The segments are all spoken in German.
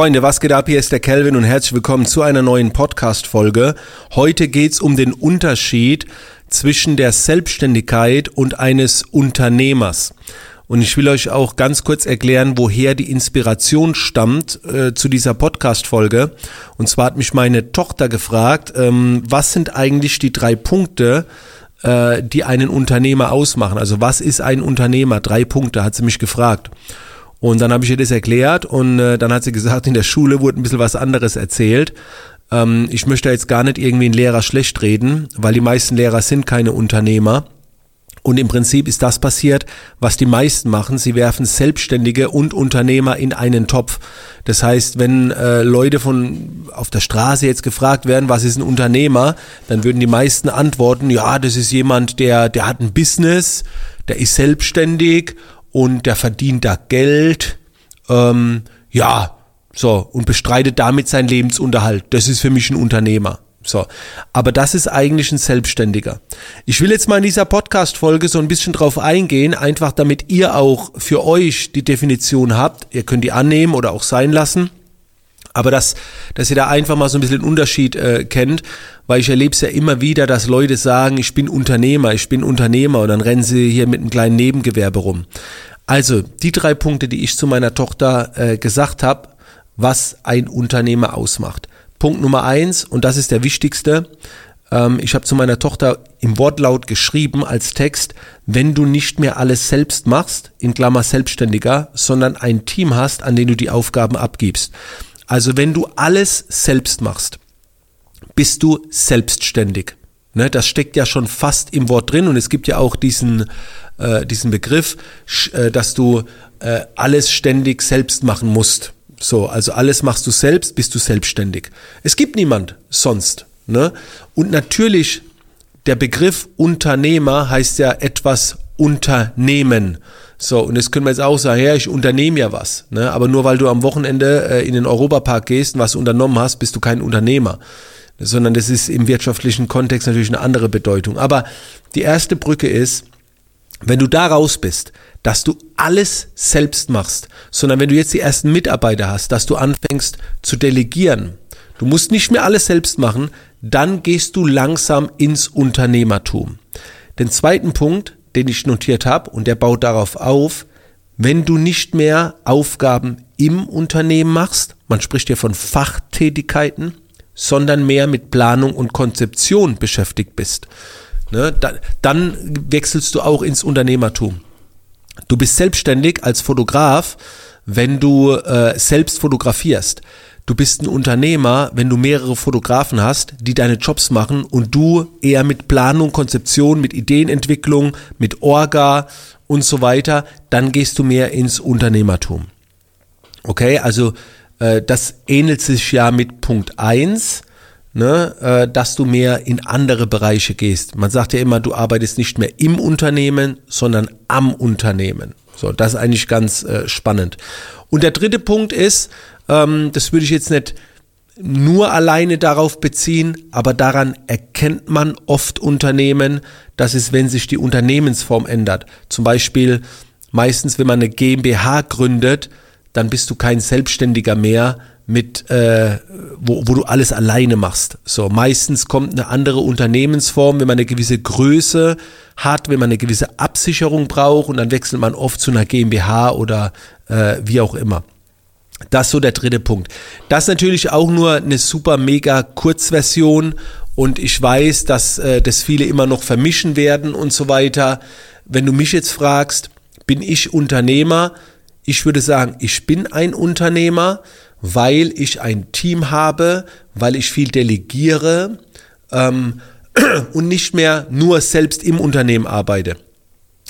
Freunde, was geht ab? Hier ist der Kelvin und herzlich willkommen zu einer neuen Podcast-Folge. Heute geht's um den Unterschied zwischen der Selbstständigkeit und eines Unternehmers. Und ich will euch auch ganz kurz erklären, woher die Inspiration stammt äh, zu dieser Podcast-Folge. Und zwar hat mich meine Tochter gefragt, ähm, was sind eigentlich die drei Punkte, äh, die einen Unternehmer ausmachen? Also was ist ein Unternehmer? Drei Punkte hat sie mich gefragt. Und dann habe ich ihr das erklärt und äh, dann hat sie gesagt, in der Schule wurde ein bisschen was anderes erzählt. Ähm, ich möchte jetzt gar nicht irgendwie einen Lehrer schlecht reden, weil die meisten Lehrer sind keine Unternehmer. Und im Prinzip ist das passiert, was die meisten machen. Sie werfen Selbstständige und Unternehmer in einen Topf. Das heißt, wenn äh, Leute von auf der Straße jetzt gefragt werden, was ist ein Unternehmer, dann würden die meisten antworten, ja, das ist jemand, der, der hat ein Business, der ist selbstständig und der verdient da Geld. Ähm, ja, so, und bestreitet damit seinen Lebensunterhalt. Das ist für mich ein Unternehmer. So. Aber das ist eigentlich ein Selbstständiger. Ich will jetzt mal in dieser Podcast-Folge so ein bisschen drauf eingehen, einfach damit ihr auch für euch die Definition habt. Ihr könnt die annehmen oder auch sein lassen. Aber dass, dass ihr da einfach mal so ein bisschen den Unterschied äh, kennt, weil ich erlebe es ja immer wieder, dass Leute sagen, ich bin Unternehmer, ich bin Unternehmer und dann rennen sie hier mit einem kleinen Nebengewerbe rum. Also die drei Punkte, die ich zu meiner Tochter äh, gesagt habe, was ein Unternehmer ausmacht. Punkt Nummer eins, und das ist der wichtigste, ähm, ich habe zu meiner Tochter im Wortlaut geschrieben als Text, wenn du nicht mehr alles selbst machst, in Klammer Selbstständiger, sondern ein Team hast, an dem du die Aufgaben abgibst. Also wenn du alles selbst machst, bist du selbstständig. Ne, das steckt ja schon fast im Wort drin und es gibt ja auch diesen, äh, diesen Begriff, äh, dass du äh, alles ständig selbst machen musst. So, also alles machst du selbst, bist du selbstständig. Es gibt niemand sonst. Ne? Und natürlich, der Begriff Unternehmer heißt ja etwas unternehmen. So, und jetzt können wir jetzt auch sagen, ja, ich unternehme ja was. Ne? Aber nur weil du am Wochenende äh, in den Europapark gehst und was unternommen hast, bist du kein Unternehmer. Sondern das ist im wirtschaftlichen Kontext natürlich eine andere Bedeutung. Aber die erste Brücke ist, wenn du da raus bist, dass du alles selbst machst, sondern wenn du jetzt die ersten Mitarbeiter hast, dass du anfängst zu delegieren. Du musst nicht mehr alles selbst machen, dann gehst du langsam ins Unternehmertum. Den zweiten Punkt, den ich notiert habe, und der baut darauf auf, wenn du nicht mehr Aufgaben im Unternehmen machst, man spricht hier von Fachtätigkeiten, sondern mehr mit Planung und Konzeption beschäftigt bist. Ne, dann, dann wechselst du auch ins Unternehmertum. Du bist selbstständig als Fotograf, wenn du äh, selbst fotografierst. Du bist ein Unternehmer, wenn du mehrere Fotografen hast, die deine Jobs machen und du eher mit Planung, Konzeption, mit Ideenentwicklung, mit Orga und so weiter, dann gehst du mehr ins Unternehmertum. Okay, also äh, das ähnelt sich ja mit Punkt eins ne, äh, dass du mehr in andere Bereiche gehst. Man sagt ja immer, du arbeitest nicht mehr im Unternehmen, sondern am Unternehmen. So, das ist eigentlich ganz äh, spannend. Und der dritte Punkt ist, ähm, das würde ich jetzt nicht nur alleine darauf beziehen, aber daran erkennt man oft Unternehmen, dass es, wenn sich die Unternehmensform ändert. Zum Beispiel meistens, wenn man eine GmbH gründet, dann bist du kein Selbstständiger mehr, mit, äh, wo, wo du alles alleine machst. So, meistens kommt eine andere Unternehmensform, wenn man eine gewisse Größe hat, wenn man eine gewisse Absicherung braucht und dann wechselt man oft zu einer GmbH oder äh, wie auch immer. Das ist so der dritte Punkt. Das ist natürlich auch nur eine super mega Kurzversion und ich weiß, dass äh, das viele immer noch vermischen werden und so weiter. Wenn du mich jetzt fragst, bin ich Unternehmer? Ich würde sagen, ich bin ein Unternehmer weil ich ein Team habe, weil ich viel delegiere ähm, und nicht mehr nur selbst im Unternehmen arbeite.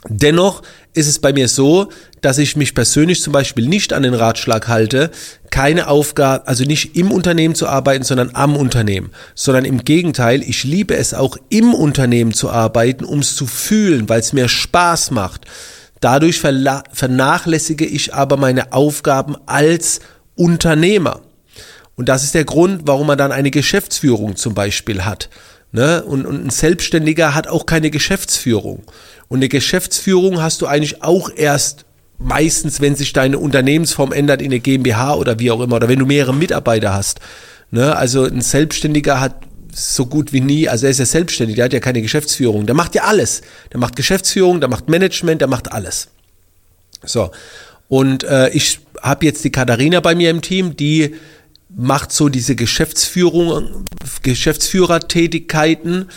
Dennoch ist es bei mir so, dass ich mich persönlich zum Beispiel nicht an den Ratschlag halte, keine Aufgabe, also nicht im Unternehmen zu arbeiten, sondern am Unternehmen, sondern im Gegenteil, ich liebe es auch im Unternehmen zu arbeiten, um es zu fühlen, weil es mir Spaß macht. Dadurch vernachlässige ich aber meine Aufgaben als Unternehmer. Und das ist der Grund, warum man dann eine Geschäftsführung zum Beispiel hat. Ne? Und, und ein Selbstständiger hat auch keine Geschäftsführung. Und eine Geschäftsführung hast du eigentlich auch erst meistens, wenn sich deine Unternehmensform ändert in eine GmbH oder wie auch immer, oder wenn du mehrere Mitarbeiter hast. Ne? Also ein Selbstständiger hat so gut wie nie, also er ist ja selbstständig, der hat ja keine Geschäftsführung, der macht ja alles. Der macht Geschäftsführung, der macht Management, der macht alles. So. Und äh, ich habe jetzt die Katharina bei mir im Team, die macht so diese Geschäftsführung, Geschäftsführertätigkeiten,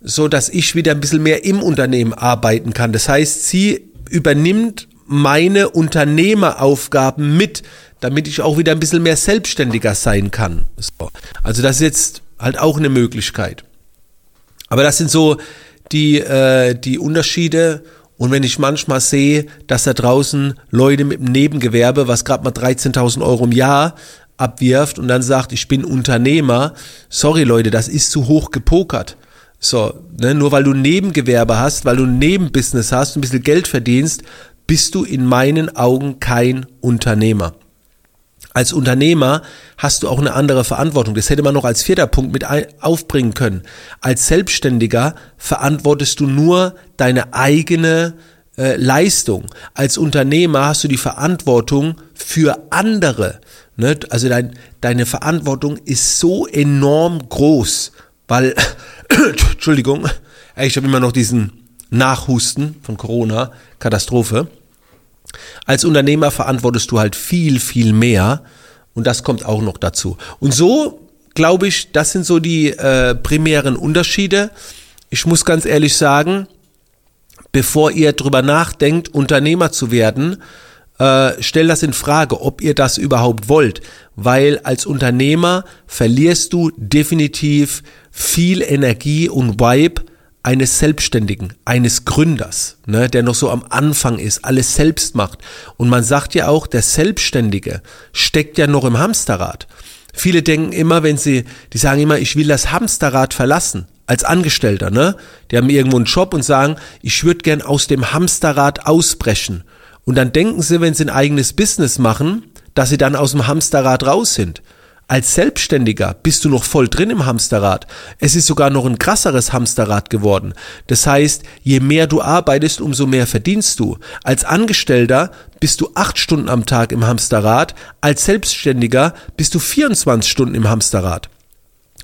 so dass ich wieder ein bisschen mehr im Unternehmen arbeiten kann. Das heißt, sie übernimmt meine Unternehmeraufgaben mit, damit ich auch wieder ein bisschen mehr selbstständiger sein kann. So. Also das ist jetzt halt auch eine Möglichkeit. Aber das sind so die, äh, die Unterschiede. Und wenn ich manchmal sehe, dass da draußen Leute mit einem Nebengewerbe, was gerade mal 13.000 Euro im Jahr abwirft und dann sagt, ich bin Unternehmer, sorry Leute, das ist zu hoch gepokert. So, ne, nur weil du ein Nebengewerbe hast, weil du ein Nebenbusiness hast, ein bisschen Geld verdienst, bist du in meinen Augen kein Unternehmer. Als Unternehmer hast du auch eine andere Verantwortung. Das hätte man noch als vierter Punkt mit aufbringen können. Als Selbstständiger verantwortest du nur deine eigene äh, Leistung. Als Unternehmer hast du die Verantwortung für andere. Ne? Also dein, deine Verantwortung ist so enorm groß, weil, Entschuldigung, ich habe immer noch diesen Nachhusten von Corona, Katastrophe. Als Unternehmer verantwortest du halt viel, viel mehr und das kommt auch noch dazu. Und so glaube ich, das sind so die äh, primären Unterschiede. Ich muss ganz ehrlich sagen, bevor ihr drüber nachdenkt, Unternehmer zu werden, äh, stell das in Frage, ob ihr das überhaupt wollt, weil als Unternehmer verlierst du definitiv viel Energie und Vibe, eines Selbstständigen, eines Gründers, ne, der noch so am Anfang ist, alles selbst macht. Und man sagt ja auch, der Selbstständige steckt ja noch im Hamsterrad. Viele denken immer, wenn sie, die sagen immer, ich will das Hamsterrad verlassen als Angestellter, ne? Die haben irgendwo einen Job und sagen, ich würde gern aus dem Hamsterrad ausbrechen. Und dann denken sie, wenn sie ein eigenes Business machen, dass sie dann aus dem Hamsterrad raus sind. Als Selbstständiger bist du noch voll drin im Hamsterrad. Es ist sogar noch ein krasseres Hamsterrad geworden. Das heißt, je mehr du arbeitest, umso mehr verdienst du. Als Angestellter bist du acht Stunden am Tag im Hamsterrad. Als Selbstständiger bist du 24 Stunden im Hamsterrad.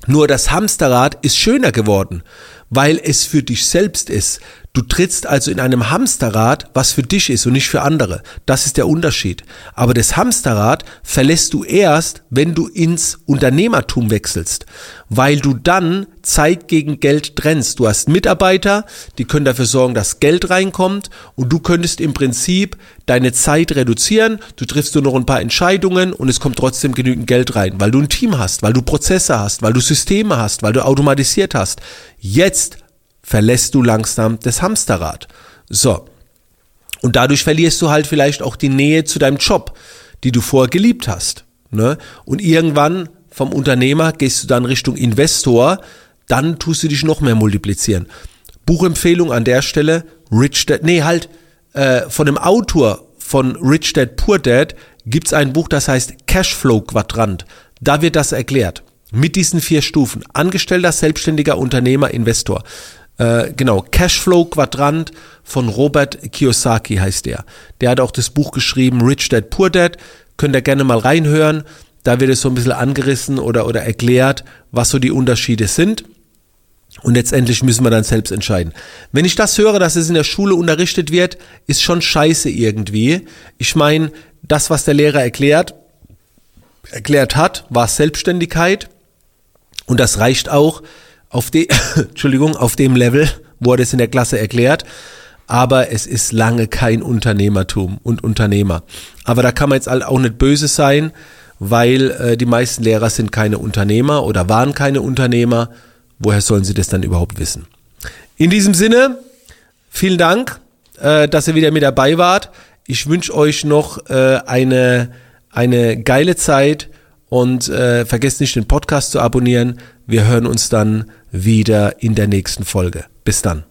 Nur das Hamsterrad ist schöner geworden, weil es für dich selbst ist. Du trittst also in einem Hamsterrad, was für dich ist und nicht für andere. Das ist der Unterschied. Aber das Hamsterrad verlässt du erst, wenn du ins Unternehmertum wechselst, weil du dann Zeit gegen Geld trennst. Du hast Mitarbeiter, die können dafür sorgen, dass Geld reinkommt und du könntest im Prinzip deine Zeit reduzieren. Du triffst nur noch ein paar Entscheidungen und es kommt trotzdem genügend Geld rein, weil du ein Team hast, weil du Prozesse hast, weil du Systeme hast, weil du automatisiert hast. Jetzt verlässt du langsam das Hamsterrad. So. Und dadurch verlierst du halt vielleicht auch die Nähe zu deinem Job, die du vorher geliebt hast. Ne? Und irgendwann vom Unternehmer gehst du dann Richtung Investor, dann tust du dich noch mehr multiplizieren. Buchempfehlung an der Stelle, Rich Dad, nee, halt, äh, von dem Autor von Rich Dad Poor Dad gibt's ein Buch, das heißt Cashflow Quadrant. Da wird das erklärt. Mit diesen vier Stufen. Angestellter, Selbstständiger, Unternehmer, Investor. Äh, genau, Cashflow Quadrant von Robert Kiyosaki heißt der. Der hat auch das Buch geschrieben, Rich Dad Poor Dad. Könnt ihr gerne mal reinhören. Da wird es so ein bisschen angerissen oder, oder erklärt, was so die Unterschiede sind. Und letztendlich müssen wir dann selbst entscheiden. Wenn ich das höre, dass es in der Schule unterrichtet wird, ist schon scheiße irgendwie. Ich meine, das, was der Lehrer erklärt, erklärt hat, war Selbstständigkeit. Und das reicht auch auf, de Entschuldigung, auf dem Level wurde es in der Klasse erklärt. Aber es ist lange kein Unternehmertum und Unternehmer. Aber da kann man jetzt auch nicht böse sein, weil äh, die meisten Lehrer sind keine Unternehmer oder waren keine Unternehmer. Woher sollen sie das dann überhaupt wissen? In diesem Sinne, vielen Dank, äh, dass ihr wieder mit dabei wart. Ich wünsche euch noch äh, eine, eine geile Zeit und äh, vergesst nicht den Podcast zu abonnieren. Wir hören uns dann wieder in der nächsten Folge. Bis dann.